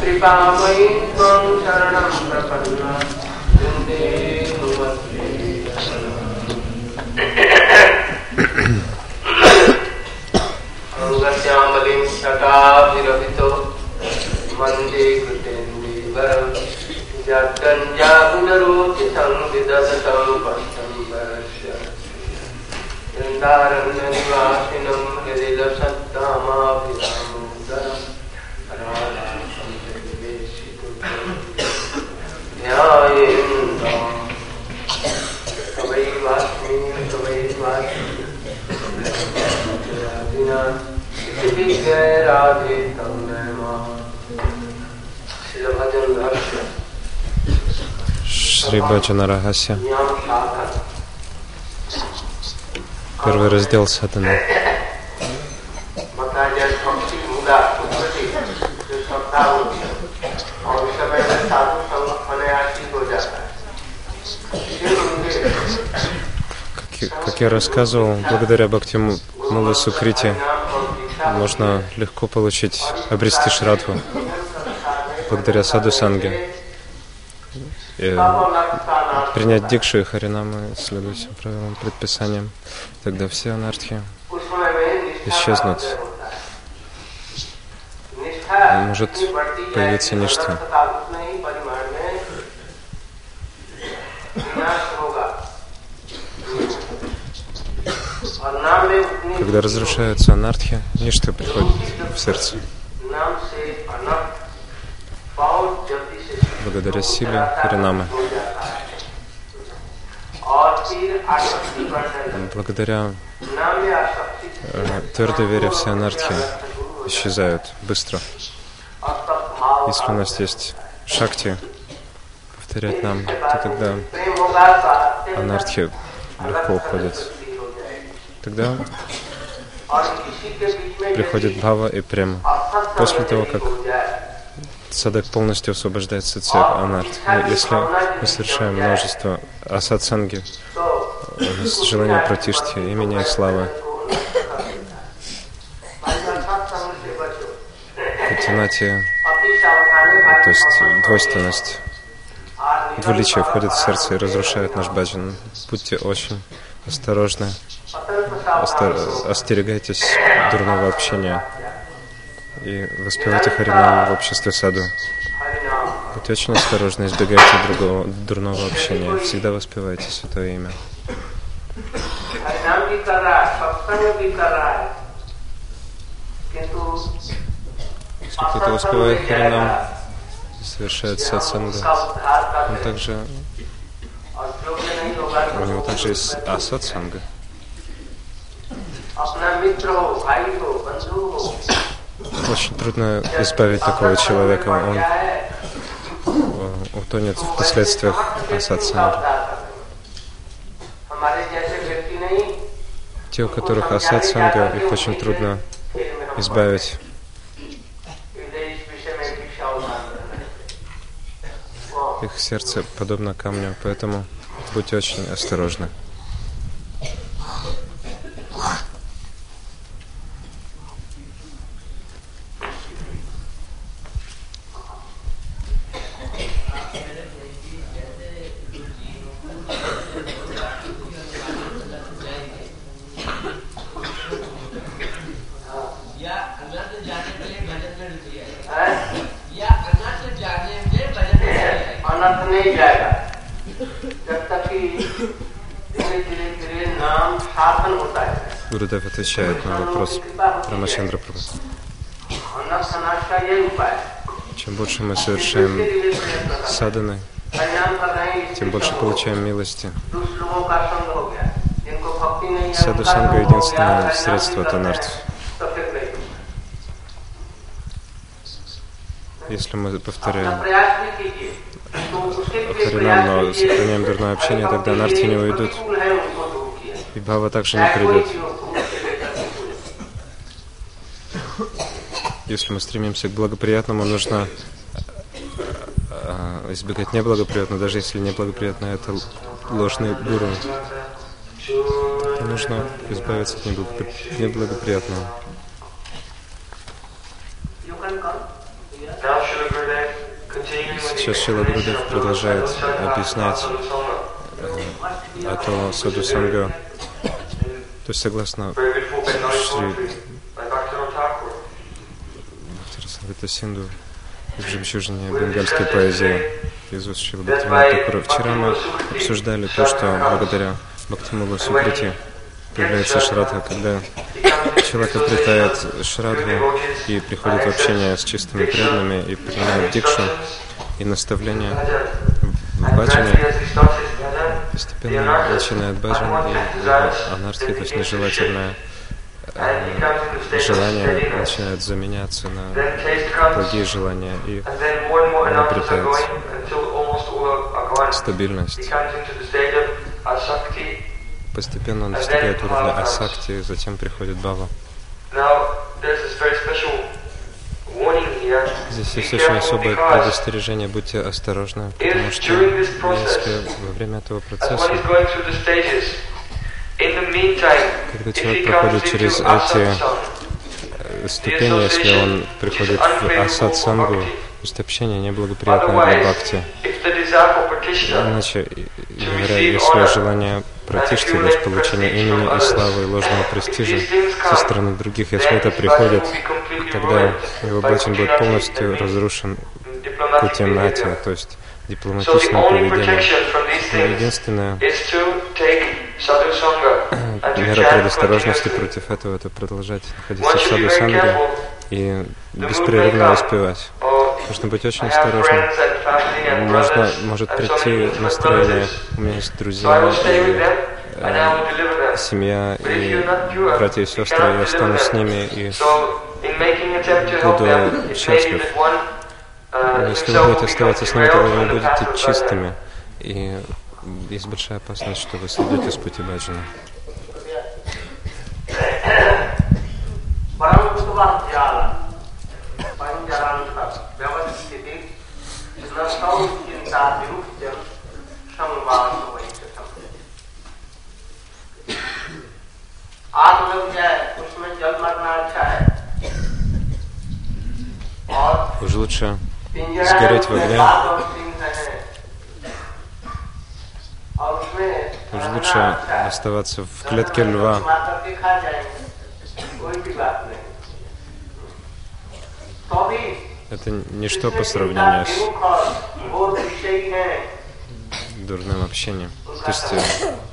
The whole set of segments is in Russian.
कृपामयि त्वं शरणं प्रपन्ना वंदे अङ्गस्यामलिं शकाभिरभितो मन्दे कृतेन्दे वरं जगञ्जा पुनरोचितं विदधतं पश्य वृन्दारण्यनिवासिनं हृदि लसत्तामाभिरामोदरम् तवैवास्मि तवैवास्मि राधे तम भजन रहस्य Первый раздел сатаны. Как, как я рассказывал, благодаря Бхакти Мулы Сукрити можно легко получить, обрести шрадху благодаря саду санге принять дикшу и харинамы, следуя всем правилам, предписаниям. Тогда все анархии исчезнут. И может появиться ничто. Когда разрушаются анархи, ничто приходит в сердце. Благодаря силе Харинамы благодаря э, твердой вере все анархии исчезают быстро. Если у нас есть шакти, повторять нам, то тогда анархи легко уходят. Тогда приходит бхава и према. После того, как Садак полностью освобождается от анарт. Если мы совершаем множество асатсанги, э, у нас желание протишти, имени и славы. Катинати, то есть двойственность, двуличие входит в сердце и разрушает наш баджан. Будьте очень осторожны, Остер... остерегайтесь дурного общения и воспевайте Харинам в обществе саду. Будьте очень осторожны, избегайте другого, дурного общения. Всегда воспевайте Святое Имя. Если кто-то воспевает Харинам и совершает сатсангу, он также... У него также есть асатсанга. Очень трудно избавить такого человека. Он утонет в последствиях асад-самадхи. Те, у которых асад-санга, их очень трудно избавить. Их сердце подобно камню, поэтому будьте очень осторожны. Гурудев отвечает на вопрос Рамачандра Чем больше мы совершаем саданы, тем больше получаем милости. Саду Санга единственное средство от анартов. Если мы повторяем Харинам, но сохраняем дурное общение, тогда анарти не уйдут. И Бхава также не придет. Если мы стремимся к благоприятному, нужно э, избегать неблагоприятного, даже если неблагоприятно это ложный гуру. Нужно избавиться от неблагопри- неблагоприятного. Сейчас Шила of продолжает объяснять Sangha. о том Саду Санга, то есть согласно Шри Бхактирасамрита Синду в жемчужине бенгальской поэзии Шрила Бхактивинода Такура. Вчера мы обсуждали то, что благодаря Бхактимулу Сукрити появляется шрадха, когда человек обретает шрадху и приходит в общение с чистыми преданными и принимает дикшу и наставления в баджане, постепенно начинает баджан и его анархи, то есть нежелательное желание начинает заменяться на благие желания и обретает стабильность. Постепенно он достигает уровня асакти, затем приходит бава. Здесь есть очень особое предостережение, будьте осторожны, потому что если во время этого процесса, когда человек проходит через эти asat ступени, если он приходит в асад сангу, то есть общение неблагоприятное для бхакти. Иначе, говоря, если желание протишти, то есть получения имени и славы и ложного престижа со стороны других, если это приходит, тогда его бхачин будет полностью разрушен путем нати, то есть дипломатичным поведением. things мера предосторожности против этого это продолжать находиться в саду careful. и беспрерывно воспевать. Нужно быть очень осторожным. Можно, может прийти настроение, у меня есть друзья и э, семья и братья и сестры, я останусь с ними и буду счастлив. uh, если вы будете оставаться с ними, то вы не будете чистыми. И есть большая опасность, что вы сойдете с пути баджана. परमभूतवाद्याला पंचरांत व्यवस्थिति नसौ चिंता विरुच्य संवाद वैचतम आग लग जाए उसमें जल मरना अच्छा है और Уж лучше पिंजरा Сгореть в में огне. Лучше оставаться в клетке льва. Это ничто по сравнению с дурным общением. То есть, э,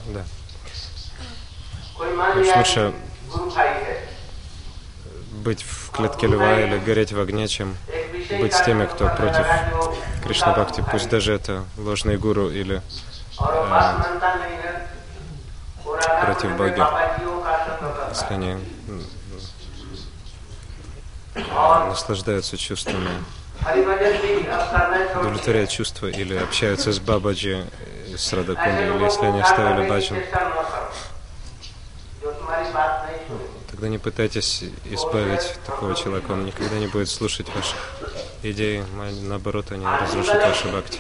да. Уж лучше быть в клетке льва или гореть в огне, чем быть с теми, кто против Кришна Бхакти. Пусть даже это ложный гуру или э, уверенности в Боге, если они наслаждаются чувствами, удовлетворяют чувства или общаются с Бабаджи, э, с Радакунди, или если они оставили баджан. Тогда не пытайтесь избавить такого человека, он никогда не будет слушать ваших идей, наоборот, они разрушат ваши бхакти.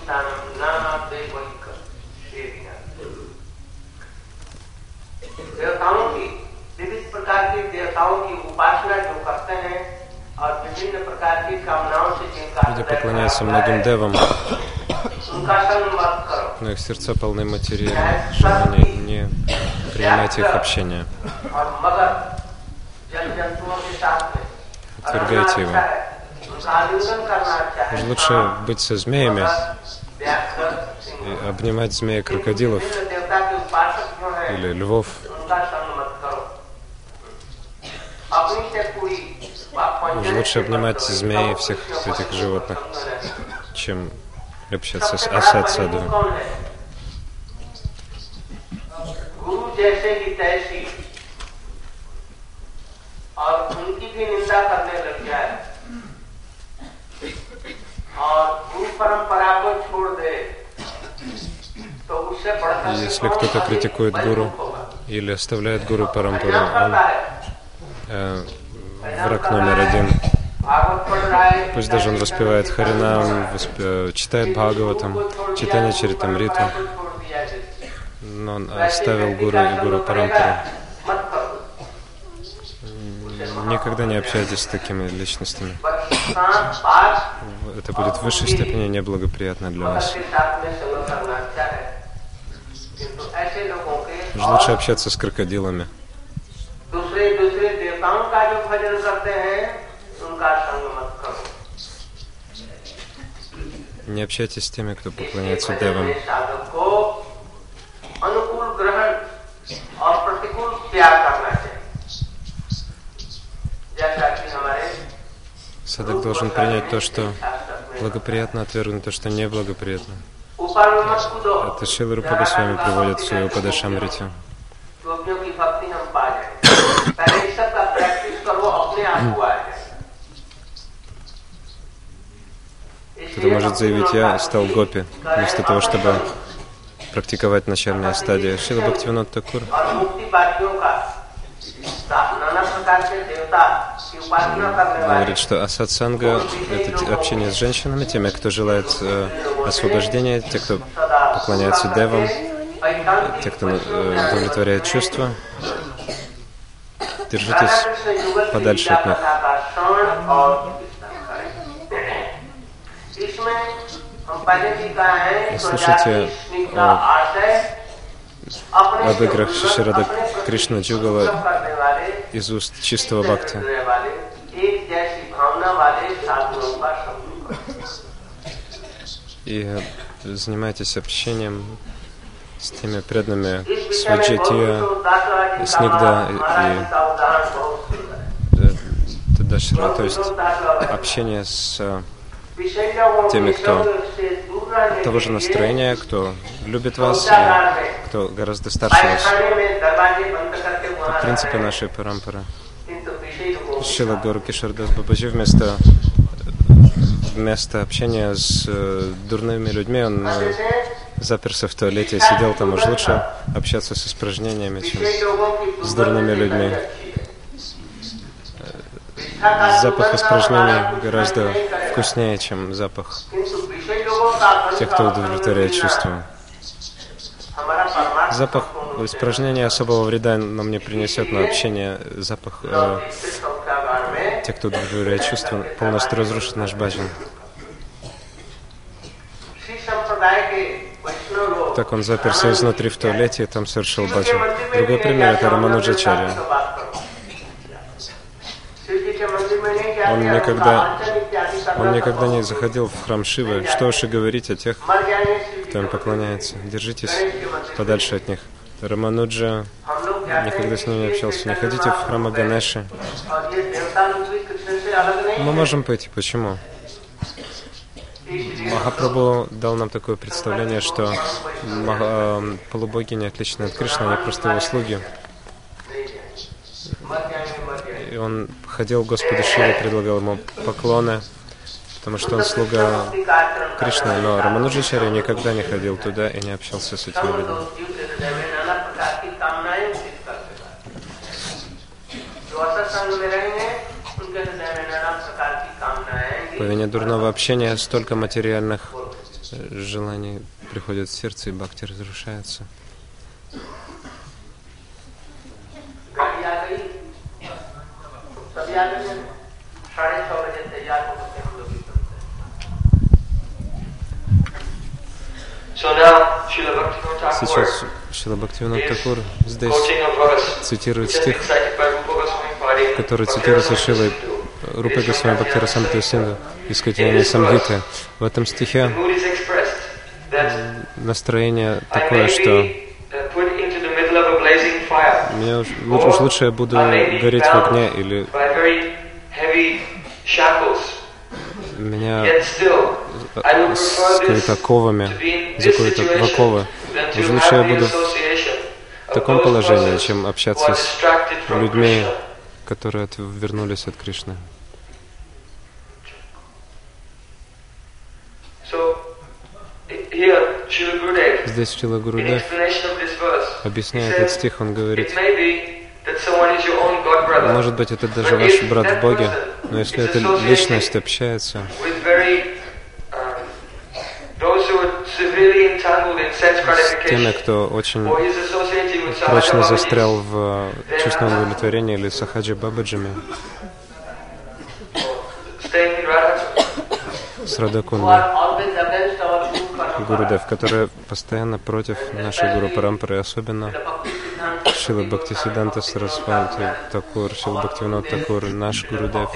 परमन्य व्यास व्यास जलो प्रशांत न संगम सत्य चुप्तानम न देवहिक देवताओं की विविध प्रकार की देवताओं की उपासना जो करते हैं और विभिन्न प्रकार की कामनाओं से जिनका Люди हृदय поклоняются भरा हुआ многим है, девам, उनका संग मत करो но их сердца полны материальных желаний, не принимайте их общение. और मगर जल जंतुओं के साथ में Отвергайте его. रहना अच्छा है, उनका आलिंगन करना अच्छा है Уж лучше быть со змеями व्याघ्र, सिंह। и обнимать змея крокодилов विभिन्न देवता के उपासक जो हैं, или львов, उनका संग मत करो अपनी से पूरी Уж лучше обнимать змей и всех этих животных, чем общаться с асад саду. गुरु जैसे ही तैसी और उनकी भी निंदा करने लग जाए если кто-то критикует гуру или оставляет гуру парампуру, он э, враг номер один. Пусть даже он воспевает Харинам, воспе... Э, читает Бхагаватам, читание Чаритамриту, но он оставил гуру и гуру парампуру. Никогда не общайтесь с такими личностями Это будет в высшей степени неблагоприятно для вас. Уж лучше общаться с крокодилами. दूसरे दूसरे देवताओं का जो भजन करते हैं उनका संग मत करो Не общайтесь с теми, кто поклоняется девам. इसलिए साधक को अनुकूल ग्रहण और प्रतिकूल त्याग करना Садок должен принять то, что благоприятно, отвергнуть то, что неблагоприятно. Это Шила Рупа Госвами приводит в свою Падашамрити. Кто-то может заявить, я стал гопи, вместо того, чтобы практиковать начальные стадии. Шила Бхактивинат Такур говорит, что асатсанга — это общение с женщинами, теми, кто желает э, освобождения, те, кто поклоняется девам, те, кто э, удовлетворяет чувства. Держитесь подальше от них. Слушайте о, э, об играх Шиширада Кришна Джугала из уст чистого бхакти. И э, занимайтесь общением с теми преданными Сваджития, Снигда и э, Тадашра, то есть общение с э, теми, кто того же настроения, кто любит вас кто гораздо старше вас. Принципе нашей парампары. Шила Гору Кишардас Бабаджи вместо, вместо общения с э, дурными людьми, он э, заперся в туалете и сидел там. Уж лучше общаться с испражнениями, чем с дурными людьми. Запах испражнений гораздо вкуснее, чем запах тех, кто удовлетворяет чувства. Запах испражнения особого вреда нам не принесет, но общение, запах э, тех, кто удовлетворяет чувства, полностью разрушит наш баджан. Так он заперся изнутри в туалете и там совершил баджан. Другой пример — это Рамануджачарья. Он никогда, он никогда не заходил в храм Шивы. Что уж и говорить о тех, кто им поклоняется. Держитесь подальше от них. Рамануджа никогда с ними не общался. Не ходите в храм Ганеши. Мы можем пойти. Почему? Махапрабху дал нам такое представление, что мага- э, полубоги не отличны от Кришны, они просто его слуги. И он ходил к Господу Шиве, предлагал ему поклоны, потому что он слуга Кришны, но Рамануджачарья никогда не ходил туда и не общался с этими людьми. По вине дурного общения столько материальных э, желаний приходит в сердце, и бхакти разрушается. गाड़ी Сейчас Шила Бхактивинод Такур здесь цитирует стих, который цитируется Шилой. Рупой Госвами Бхактира Самрита Синду из Катьяни Самгиты. В этом стихе настроение такое, что uh, мне уж, лучше, уж лучше я буду гореть в огне, или меня Yet still, I situation оковы. than Уж лучше я буду в таком положении, чем общаться с людьми, которые отвернулись от Кришны. Здесь Шила Гурудев объясняет этот стих, он говорит. Может быть, это даже ваш брат в Боге, но если эта личность общается теми, кто очень прочно застрял в э, чувственном удовлетворении или сахаджи бабаджами, с Parampara. Гурудев, которые постоянно против нашей Гуру Парампары, особенно Шила Бхактисиданта Сарасвати Такур, Шила Бхактивинод Такур, наш Гурудев,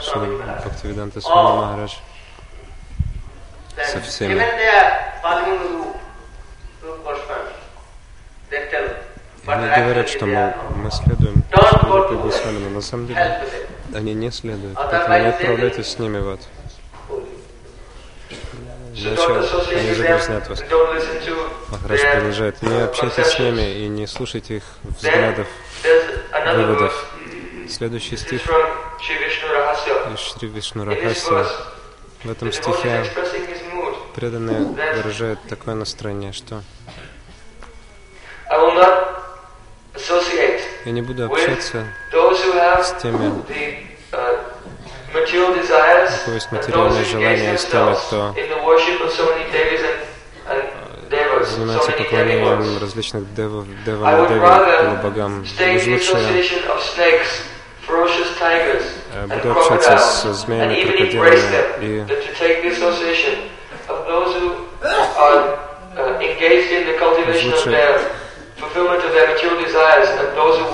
Шила Бхактивиданта Свами Махарадж. со всеми. Они говорят, что мы, мы следуем Госвами, но на самом деле они не следуют. Поэтому не отправляйтесь с ними в ад. Иначе они загрязнят вас. Махарадж продолжает, не общайтесь с ними и не слушайте их взглядов, выводов. Следующий стих из Шри Вишну In this Рахаси. verse, В этом стихе преданные выражают такое настроение, что я не буду общаться those who have с теми, the uh, material desires у кого есть материальные желания, с теми, кто in the worship of so many devis and, and devas, so занимается many поклонением различных девов, I девам stay in Уж лучше я association of snakes, ferocious tigers, э, and буду общаться с змеями, and even embrace крокодилами и than to take the association of those who are uh, engaged in the cultivation of лучше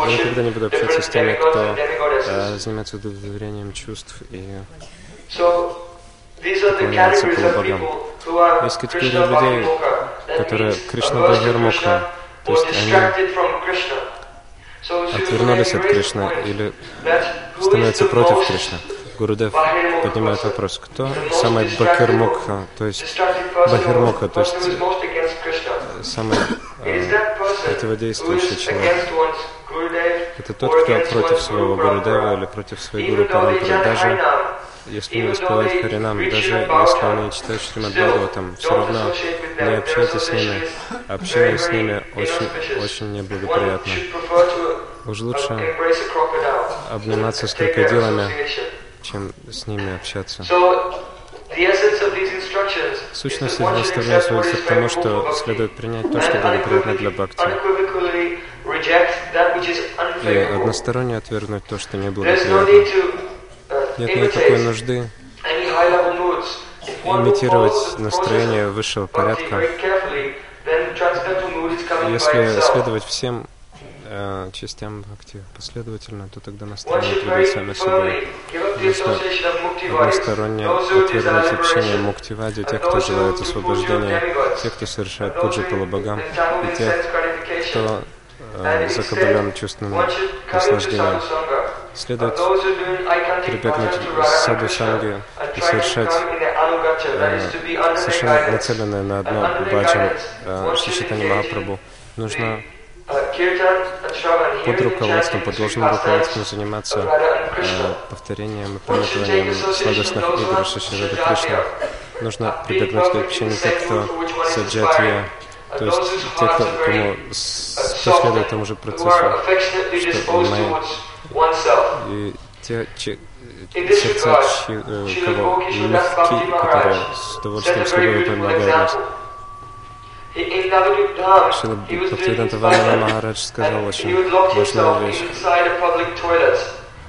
я никогда не буду общаться с теми, кто э, занимается удовлетворением чувств и поклоняется полубогам. Есть категория людей, которые Кришна Krishna то есть они отвернулись от Кришны или становятся против Кришны. Гурудев поднимает вопрос, кто самый Бакирмукха, то есть Бахирмукха, то есть самый Э, противодействующий человек. Это тот, кто против своего Гурудева или против своей Гуру Парампары, даже если не they Харинам, даже если Bhagavatam, они читают Шримад Бхагаватам, все равно не общайтесь с ними. Общение с ними очень, очень неблагоприятно. Уж uh, лучше обниматься с крокодилами, чем с ними общаться. Сущность accept what сводится к тому, что следует принять то, что благоприятно для бхакти, и односторонне отвергнуть то, что to uh, Нет никакой нужды имитировать настроение высшего порядка. Если следовать всем э, частям бхакти последовательно, то тогда настроение придет сами собой. mukti Односторонне отвергнуть общение муктивади, тех, кто желает освобождения, тех, кто совершает пуджи полубогам, и тех, кто э, закабален чувственным наслаждением. Следует прибегнуть к Krishna and и совершать their совершенно guidance. нацеленные на одно баджан э, in Махапрабху. Нужно Uh, под руководством, под pastimes руководством заниматься э, повторением и памятованием сладостных игр Рады Кришны. Нужно прибегнуть к общению тех, кто aspiring, то есть те, кто, кому uh, с- кто soft, следует тому же процессу, что мы- и те, че- сердца, чьи, э, кого Gokishan Das легки, Bhakti которые с удовольствием следуют beautiful помогают нас. Шила Бхактивиданта Вамана Махарадж сказал очень важную вещь.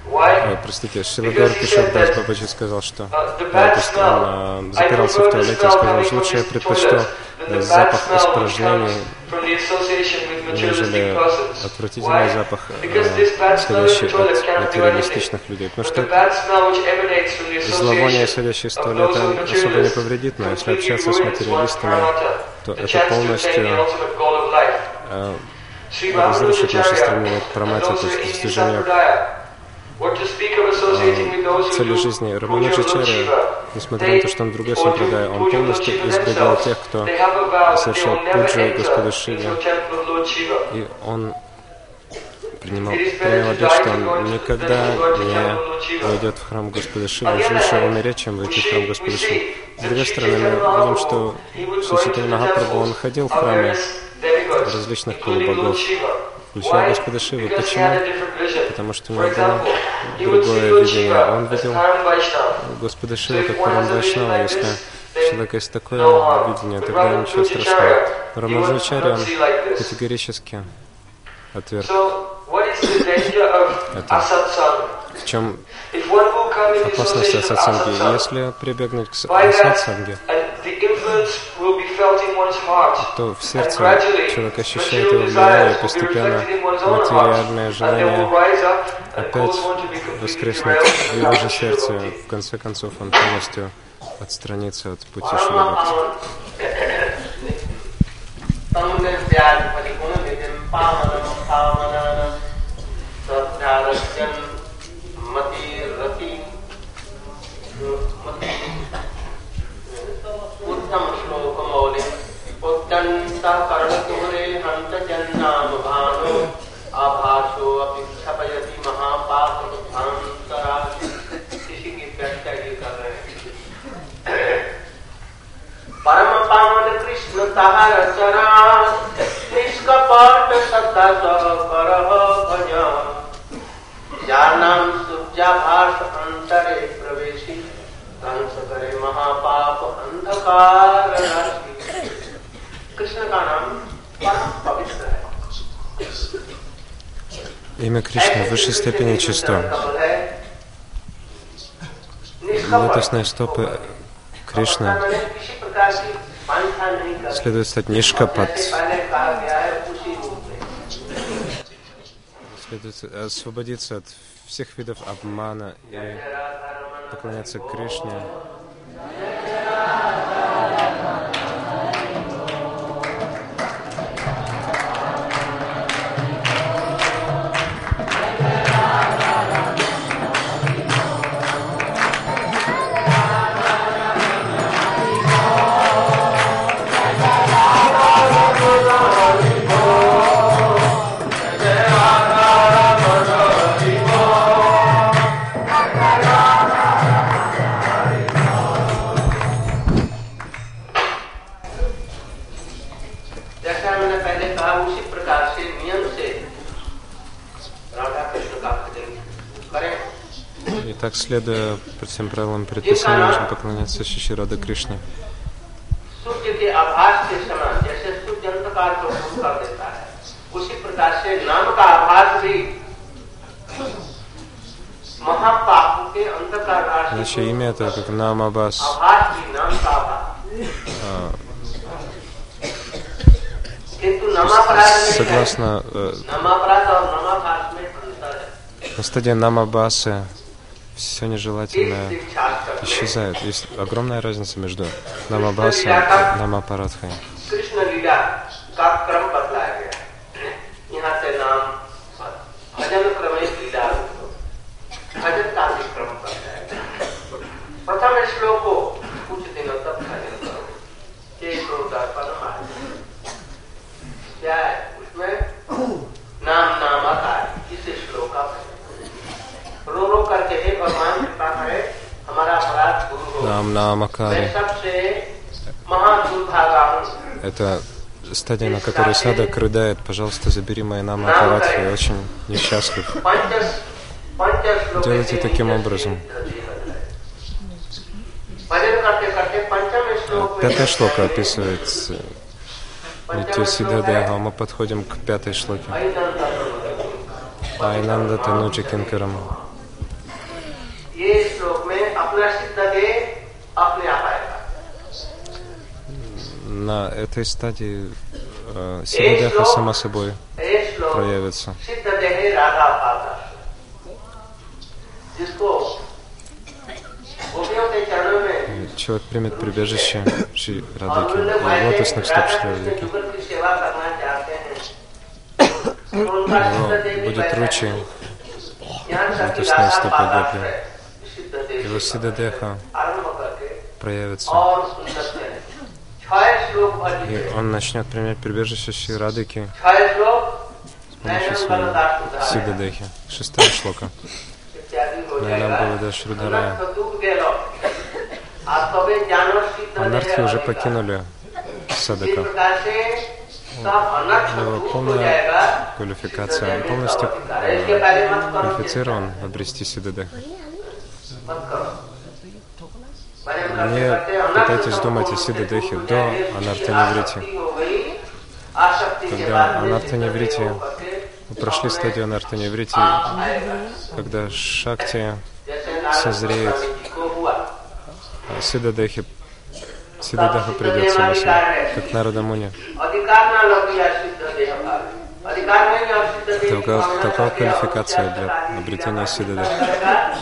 Ой, простите, Шилагор Кишор Дас Бабаджи сказал, что Uh, да, то он э, запирался в туалете и сказал, что лучше я предпочту э, запах испражнений, нежели отвратительный запах, э, исходящий от материалистичных людей. Потому что зловоние, исходящее из туалета, особо не повредит, но если общаться с материалистами, paramata, то the это полностью э, разрушит наше стремление к прамате, то есть who цели жизни. Luchiva. несмотря на то, что он другой сампрадай, он полностью избегал тех, кто совершал пуджу into Шиве, и он принимал, принял обет, что он никогда не войдет в храм Господа Шивы, лучше умереть, чем войти в храм Господа Шивы. С другой стороны, мы видим, что Шичитани Махапрабху, он ходил в храмы различных полубогов, включая? Господа Шивы. Почему? Потому что у него было другое видение. Он видел. Господа Шивы как Парам Вайшнава. Если человека есть такое видение, тогда ничего страшного. This. категорически отверг. Это в чем опасность асатсанги? Если прибегнуть к асатсанге, то в сердце человек ощущает его влияние, и постепенно материальное желание опять воскреснет в его же сердце. В конце концов, он полностью отстранится от пути Шри Бхакти. सा कर्णतोरे हन्त जन्नानुभानो महापाप की ये कर रहे हैं। परम पावन कृष्ण चरा निष्कपट कर भज अंतरे प्रवेशी। हंस करे महापाप अंधकार कृष्ण का नाम परम पवित्र है Имя Кришны в высшей степени чисто. Лотосные стопы Кришны किसी प्रकार की मान्यता नहीं करते следует стать нишкапат. जैसे पहले कहा गया है उसी रूप में Следует освободиться от всех видов обмана и поклоняться Кришне. как следуя по всем правилам предписания, нужно поклоняться Шиши Рада Кришне. Значит, имя это как Намабас. А, согласно э, на стадии намабасы все нежелательное исчезает. Есть огромная разница между намабаса и намапарадхой. दूर हो Нам मैं Намакари. सबसे महादुर्भागा हूँ Это стадия, на которой садак рыдает, пожалуйста, забери мои намы Парадхи, я очень несчастлив. पंचस पंचस श्लोक Делайте से таким नीचे образом. भजन करते करते पंचम श्लोक में Пятая जब шлока है, описывает पंचम Нитю श्लोक Сидадеха, है, мы подходим к пятой шлоке. अहिनंदा Айнанда Тануджи Кинкарам. ये श्लोक में अपना सिद्ध दे अपने आप आएगा На этой стадии э, Сидадеха сама собой ये श्लोक проявится. सिद्ध देह राधा पादा जिसको गोपियों के चरणों में И Человек примет прибежище Шри और Радыки उन लोग и वाले лотосных стоп राधा Шри कृष्ण Радыки. युगल की सेवा करना चाहते हैं तो उनका У सिद्ध него देह भी будет वैसा ручи, है। यहाँ तक कि лотосные राधा стопы पादा Гопи. है, सिद्ध देह Его की Сидадеха आरंभ करके проявится. И он начнет применять прибежище Шри Радыки с помощью своей Сидадехи. Шестая шлока. Найнам Бавада Шридарая. Анархи а уже покинули Садака. Его ну, полная квалификация. Он полностью э, квалифицирован обрести Сидадехи. Не пытайтесь думать о Сидадехе до анартаневрити. Когда анартаневрити вы прошли стадию анартаневрити, когда шакти созреет, Сидадехи Сидадаха придет само собой, как Нарада Муни. Такова, такова квалификация для обретения Сидадаха.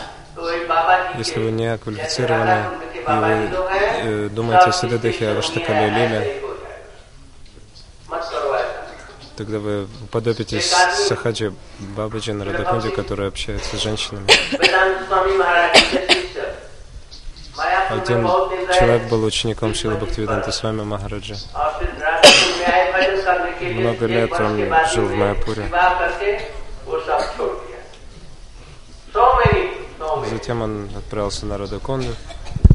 Если вы не квалифицированы, и вы э, думаете о Сидадахе, о Ваштакале Лиле, тогда вы уподобитесь Сахаджи Бабаджи Нарадакунди, который общается с женщинами. Один человек был учеником Шила Бхактивиданта с вами Махараджи. Много лет он жил в Майапуре. Затем он отправился на Радаконду,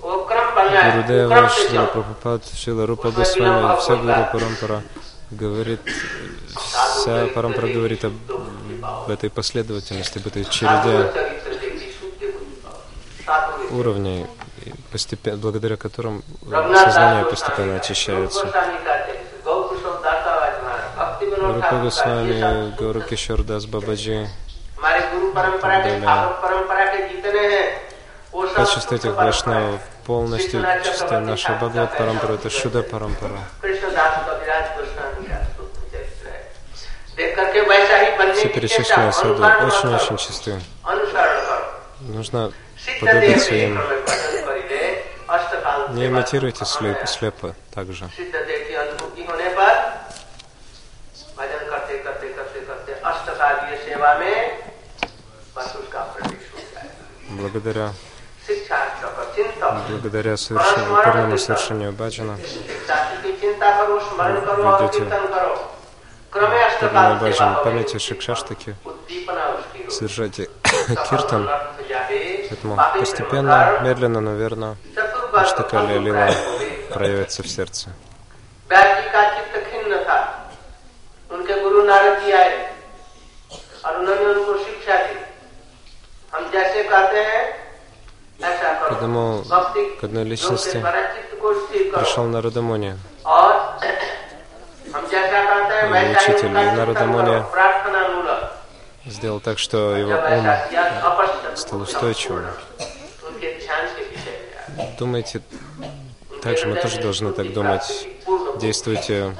Гурудева, Шила Прабхупад, Шила Рупа Госвами, вся Гуру Парампара говорит, вся Парампара говорит об, этой последовательности, об этой череде уровней, постепенно, благодаря которым сознание постепенно очищается. Рупа Госвами, Гуру Кишор Дас Бабаджи, Качество этих вайшнавов полностью чистое. Наша Бхагават Парампара это Шуда Парампара. Все перечисленные саду очень-очень чистые. Нужно подобиться им. Не имитируйте слеп, слепо также. Благодаря благодаря совершению, упорному совершению баджана ведете Пурна Баджан, памяти Шикшаштаки, совершайте киртан. Поэтому постепенно, медленно, но верно, Аштакали Лила проявится в сердце. Поэтому к одной личности пришел Нарадамони, учитель, и Нарадамони сделал так, что его ум стал устойчивым. Думайте, также мы тоже должны так думать. Действуйте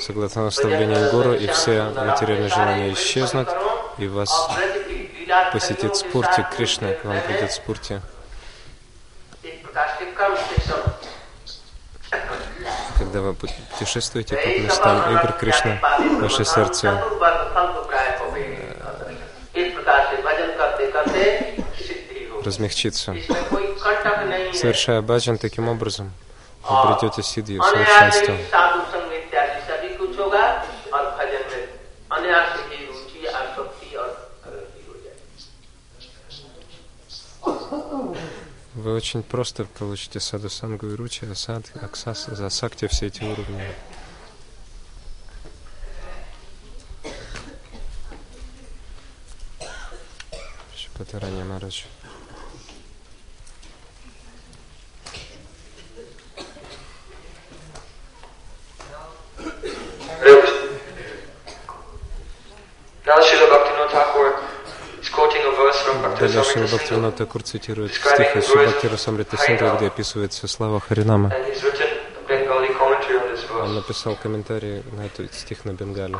согласно наставлениям Гуру, и все материальные желания исчезнут, и вас посетит Спурти Кришна, к вам придет Спурти. Когда вы путешествуете по местам игр Кришны, ваше сердце размягчится. Совершая баджан таким образом, вы обретете сидхи, совершенство. Вы очень просто получите саду сангу и ручи, асад, аксас, засакте все эти уровни. Шипатарани Марадж. Бхактивинод Такур цитирует стих из Шибхактира Самрита Синдха, где описывается слава Харинама. Он написал комментарий на этот стих на Бенгале.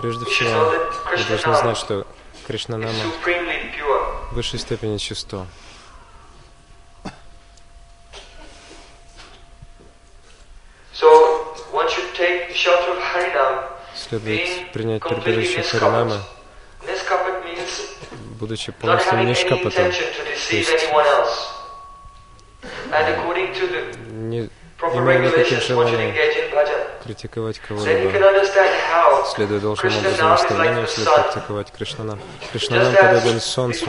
Прежде всего, вы должны знать, что Кришнанама в высшей степени чисто. следует принять прибежище means будучи полностью intention to то есть не имея никаких желаний критиковать кого-либо, следуя должным образом наставлению, следует практиковать Кришнанам. Кришнанам подобен солнцу.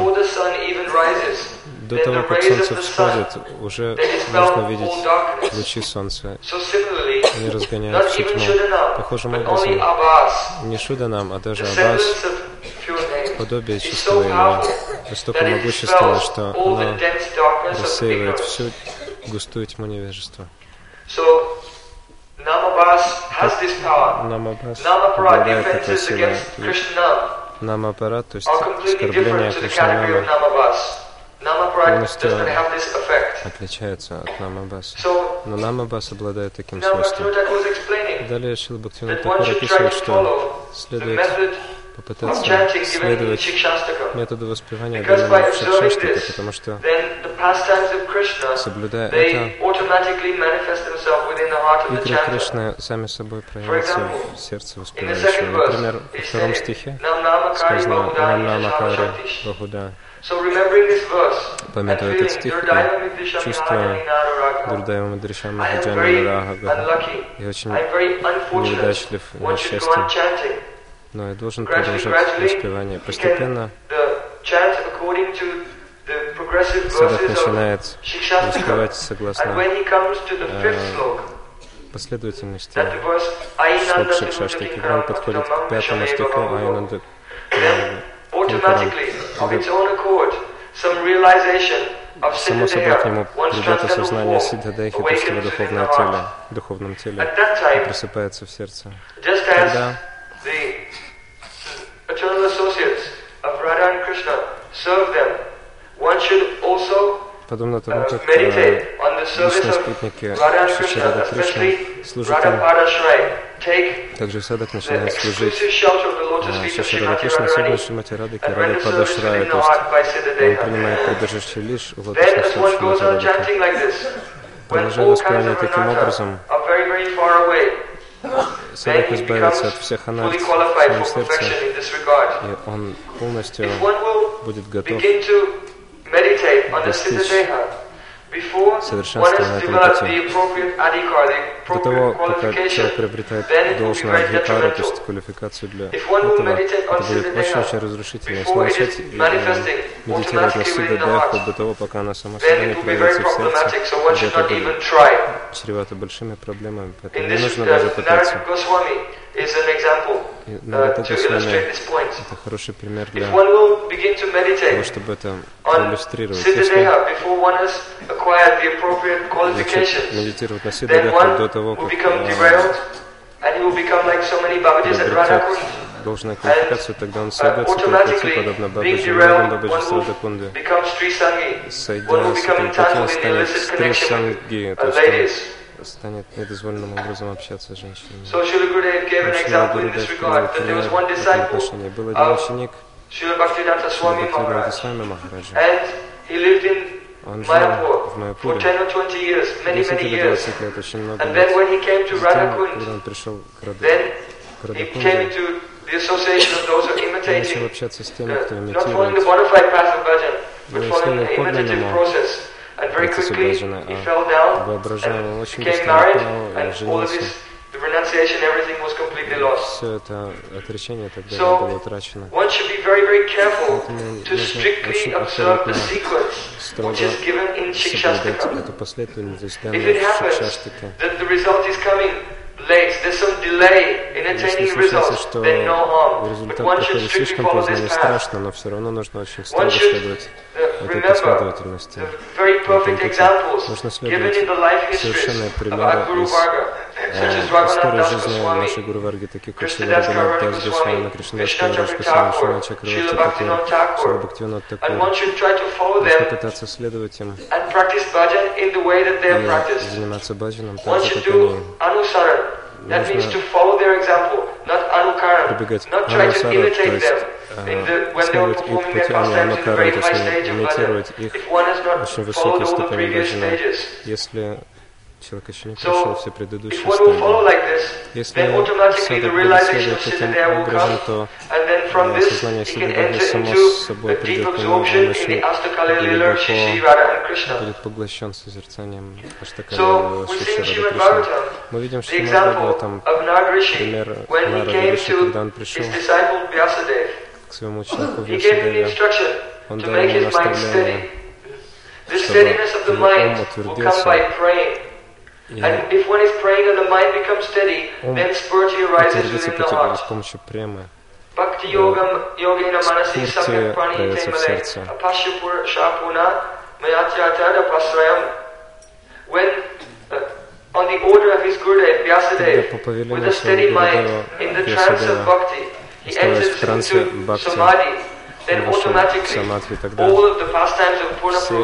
До того, как солнце всходит, уже можно видеть лучи солнца. Они разгоняют even тьму. Похожим образом, не Шуданам, а даже the Аббас, подобие чистого powerful настолько могущественно, что оно рассеивает всю густую тьму невежества. Намабас обладает такой силой. Намапарат, то есть оскорбление. Namapara Полностью отличается от Намабаса. Но Намабас обладает таким свойством. Далее should try описывает, что следует попытаться следовать методу воспевания данному this, потому что, соблюдая это, игры. Кришны сами собой проявятся в сердце воспевающего. Например, во втором стихе сказано «Нам намакари Shaktish. Бахуда». Памятуя этот стих и чувствуя Дурдайва Мадришам Рагага, unlucky. я очень неудачлив, One should но я должен продолжать воспевание. Постепенно of начинает воспевать согласно э, последовательности слог Шикшаштаки. Когда он подходит к пятому стиху Айнанда Само собой к нему придет осознание form, то есть его духовное теле, духовном теле, и просыпается в сердце. just Подобно тому, uh, как э, личные спутники Krishna, Рада Кришны служат им, также садок начинает служить э, Шиши Рада Radharani особенно Шимати Рады, and Рада render Пада service Шрая, within то есть он принимает прибежище лишь у Then, лотосных стоп on Рады. Продолжая воспевание таким образом, are very, very far away, Садок then he избавится от всех анарт в своем сердце, и он полностью будет готов достичь совершенства adhikar, the До того, пока человек приобретает должную адхикару, то есть квалификацию для этого, это будет очень-очень разрушительно. Если начать э, медитировать на heart, вплоть до того, пока она сама собой не проявится в сердце, это будет чревато большими проблемами, поэтому не нужно uh, даже пытаться. И uh, illustrate Госвами point. это хороший пример для того, чтобы это проиллюстрировать. Если начать медитировать на one до того, как э, приобретет Radhakund. должную квалификацию, тогда он Uh, сойдет с пути, подобно Бабаджи, one Бабаджи Sri Сойдя с этого пути, он станет стрисанги, то uh, есть он станет недозволенным образом общаться с женщинами. In Гурудев привел пример в этом отношении. Был один ученик Бхактивинода Maharaj Свами Махараджа. and he lived in Он жил в for Майапуре 10 or 20 years, many, 10 many или years. 20 лет, очень много And then лет. when he came to Затем, когда он пришел к Раду- then к he came Радакунде, into the association of those who are он начал общаться с теми, uh, кто имитирует Ну, the imitative подлинному process. And very процессу quickly баджана, he а fell down воображаемым and очень быстро married, упал и and all of женился. Все это отречение тогда So, было утрачено. One should be very, very careful Поэтому to нужно strictly очень observe the аккуратно, sequence строго which is given in соблюдать эту последовательность, it в happens Шикшаштаке. that the result is coming late, there's some delay in Если случается, что результат one should приходит strictly слишком follow поздно, path. страшно, но все равно нужно очень строго One should следовать uh, этой remember последовательности. the very perfect пути. examples Нужно given следовать in the life histories совершенные of примеры из Э, Das жизни нашей Гуру Варги, таких как Krishnadas Рагунат Дас Госвами, Кришнадас Кавираж Chakra Госвами, Шила Чакравати Такур, Бхактивинод And Такур. Нужно пытаться следовать им и заниматься баджаном так же, как они. Нужно прибегать к анусару, то есть э, следовать их а анукару, very то есть имитировать их очень the ступени баджана. Если человек еще не прошел все предыдущие стадии. Если садок будет следовать will образом, то э, сознание enter само собой придет к нему, он очень глубоко будет поглощен созерцанием Аштакали So we Шиши see in Рады Srimad Кришны. Мы видим, что Бхагаватам пример Нарада Риши, когда он пришел к своему ученику Вьясадеве. Он дал ему наставление, чтобы его ум утвердился. And if one is praying and the mind becomes steady, then spiritually arises within the heart. Bhakti yogam yogena manasi samyak prani temale apashapur shapuna. When uh, on the order of his Gurudev, Vyasadeva, with a steady mind, in the trance of bhakti, he enters into samadhi, Automatically, самадхи, тогда all of the pastimes of Purna все,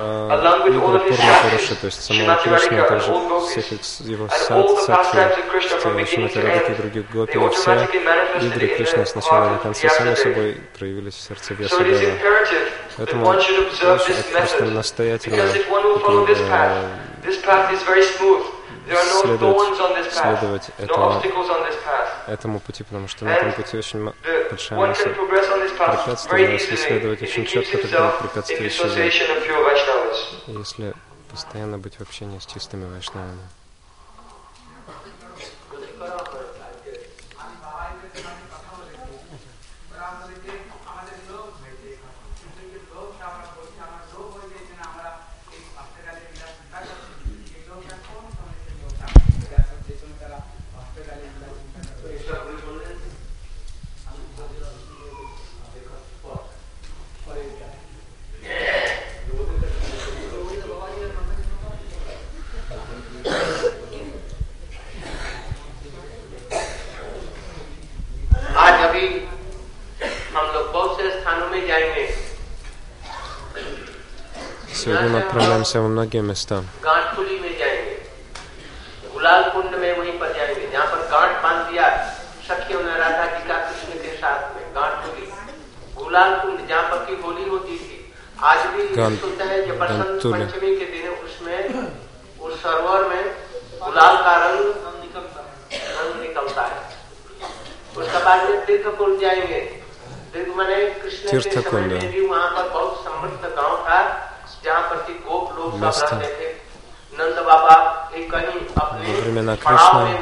э, all игры Пурна Пуруши, то есть самого Shrimati Кришны, а Radhika and также всех его садхи, to Радхи и других гопи, все automatically manifested игры Кришны с начала до конца сами собой проявились в сердце Вьясадева. Поэтому очень- это просто настоятельно Следовать- следовать no этому- пути, потому что на этом пути очень большая масса препятствий, если следовать очень четко, тогда препятствия исчезают. Если постоянно быть в общении с чистыми вайшнавами. से Gemistam. गांठपुरी में जाएँगे। गुलाल कुंड में पर जहाँ पर दिया राधा कृष्ण के साथ में गुलाल कुंड जहाँ पर की होली होती थी आज भी पंचमी के दिन उसमें उस सरोवर में गुलाल का रंग रंग निकलता है। उसके बाद कुंड वहाँ पर बहुत समृद्ध गाँव था। место во времена Кришны.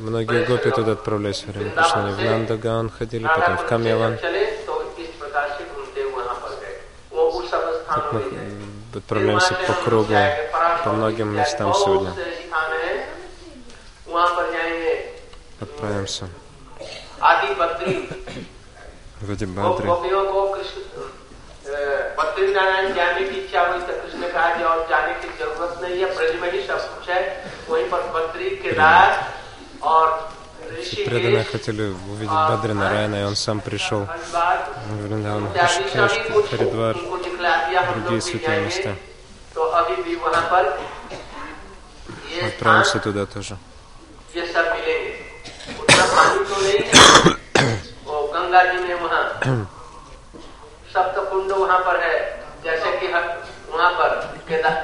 Многие гопи туда отправлялись во время Кришны. В Нандаган ходили, потом в Камьяван. Так мы отправляемся по кругу, по многим местам сегодня. Отправимся. आदि बद्री в Ади गो- Бадри. गोपियों को कृष्ण अ, बद्री नारायण जाने की इच्छा हुई तो कृष्ण ने कहा कि और जाने की जरूरत नहीं है ब्रज में ही सब कुछ है वहीं पर बद्री केदार और Преданные ऋषिकेश хотели увидеть Бадри Нараяна, и он сам пришел हरिद्वार в Вриндаван, इत्यादि Ришикеш, सभी कुछ Харидвар. उनको दिखला दिया हम другие लोग भी святые जाएंगे места. तो अभी भी वहाँ पर ये Отправимся स्थान, туда тоже. पानी तो नहीं है वो गंगा जी में वहाँ सप्त कुंड वहाँ पर है जैसे कि हर वहाँ पर केदार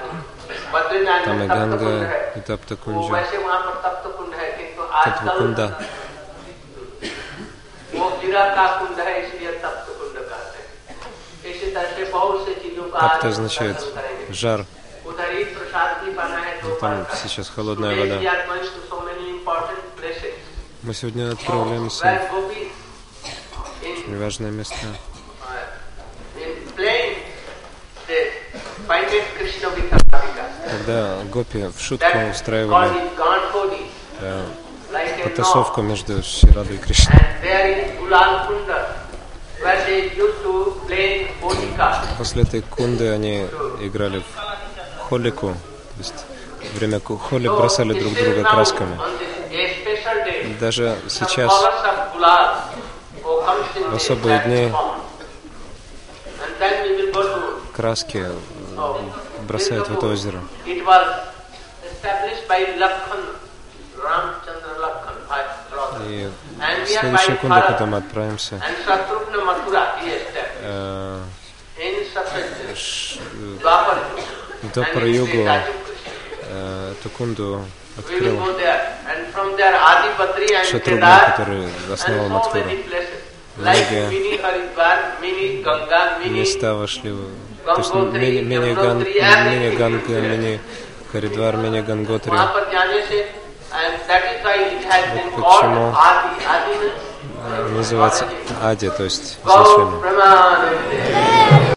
बद्रीनाथ Там में и सप्त Ганга, कुंड है и Тапта वो Кунджа, वैसे वहाँ पर तप्त कुंड है किंतु आजकल Татвакунда. वो गिरा का कुंड है इसलिए तप्त कुंड कहते हैं इसी तरह से बहुत से चीजों का आज Тапта हम означает दर्शन करेंगे। жар. उधर ही प्रसाद भी बना है दो Там बार का। сейчас холодная Today we вода. мы сегодня отправляемся в очень with Radhika. Когда гопи в шутку устраивали э, потасовку между Ширадой и Кришной. После этой кунды они играли в холику, то есть время холи бросали друг друга красками даже сейчас, в особые дни, краски э, бросают в это озеро. И в следующую секунду, когда мы отправимся, э, Допра-югу, э, Тукунду, открыл Шатрубна, который основал Матхуру. Много места вошли, то есть мини Ганга, мини Харидвар, мини Ганготри. Вот почему называется Ади, то есть изначально.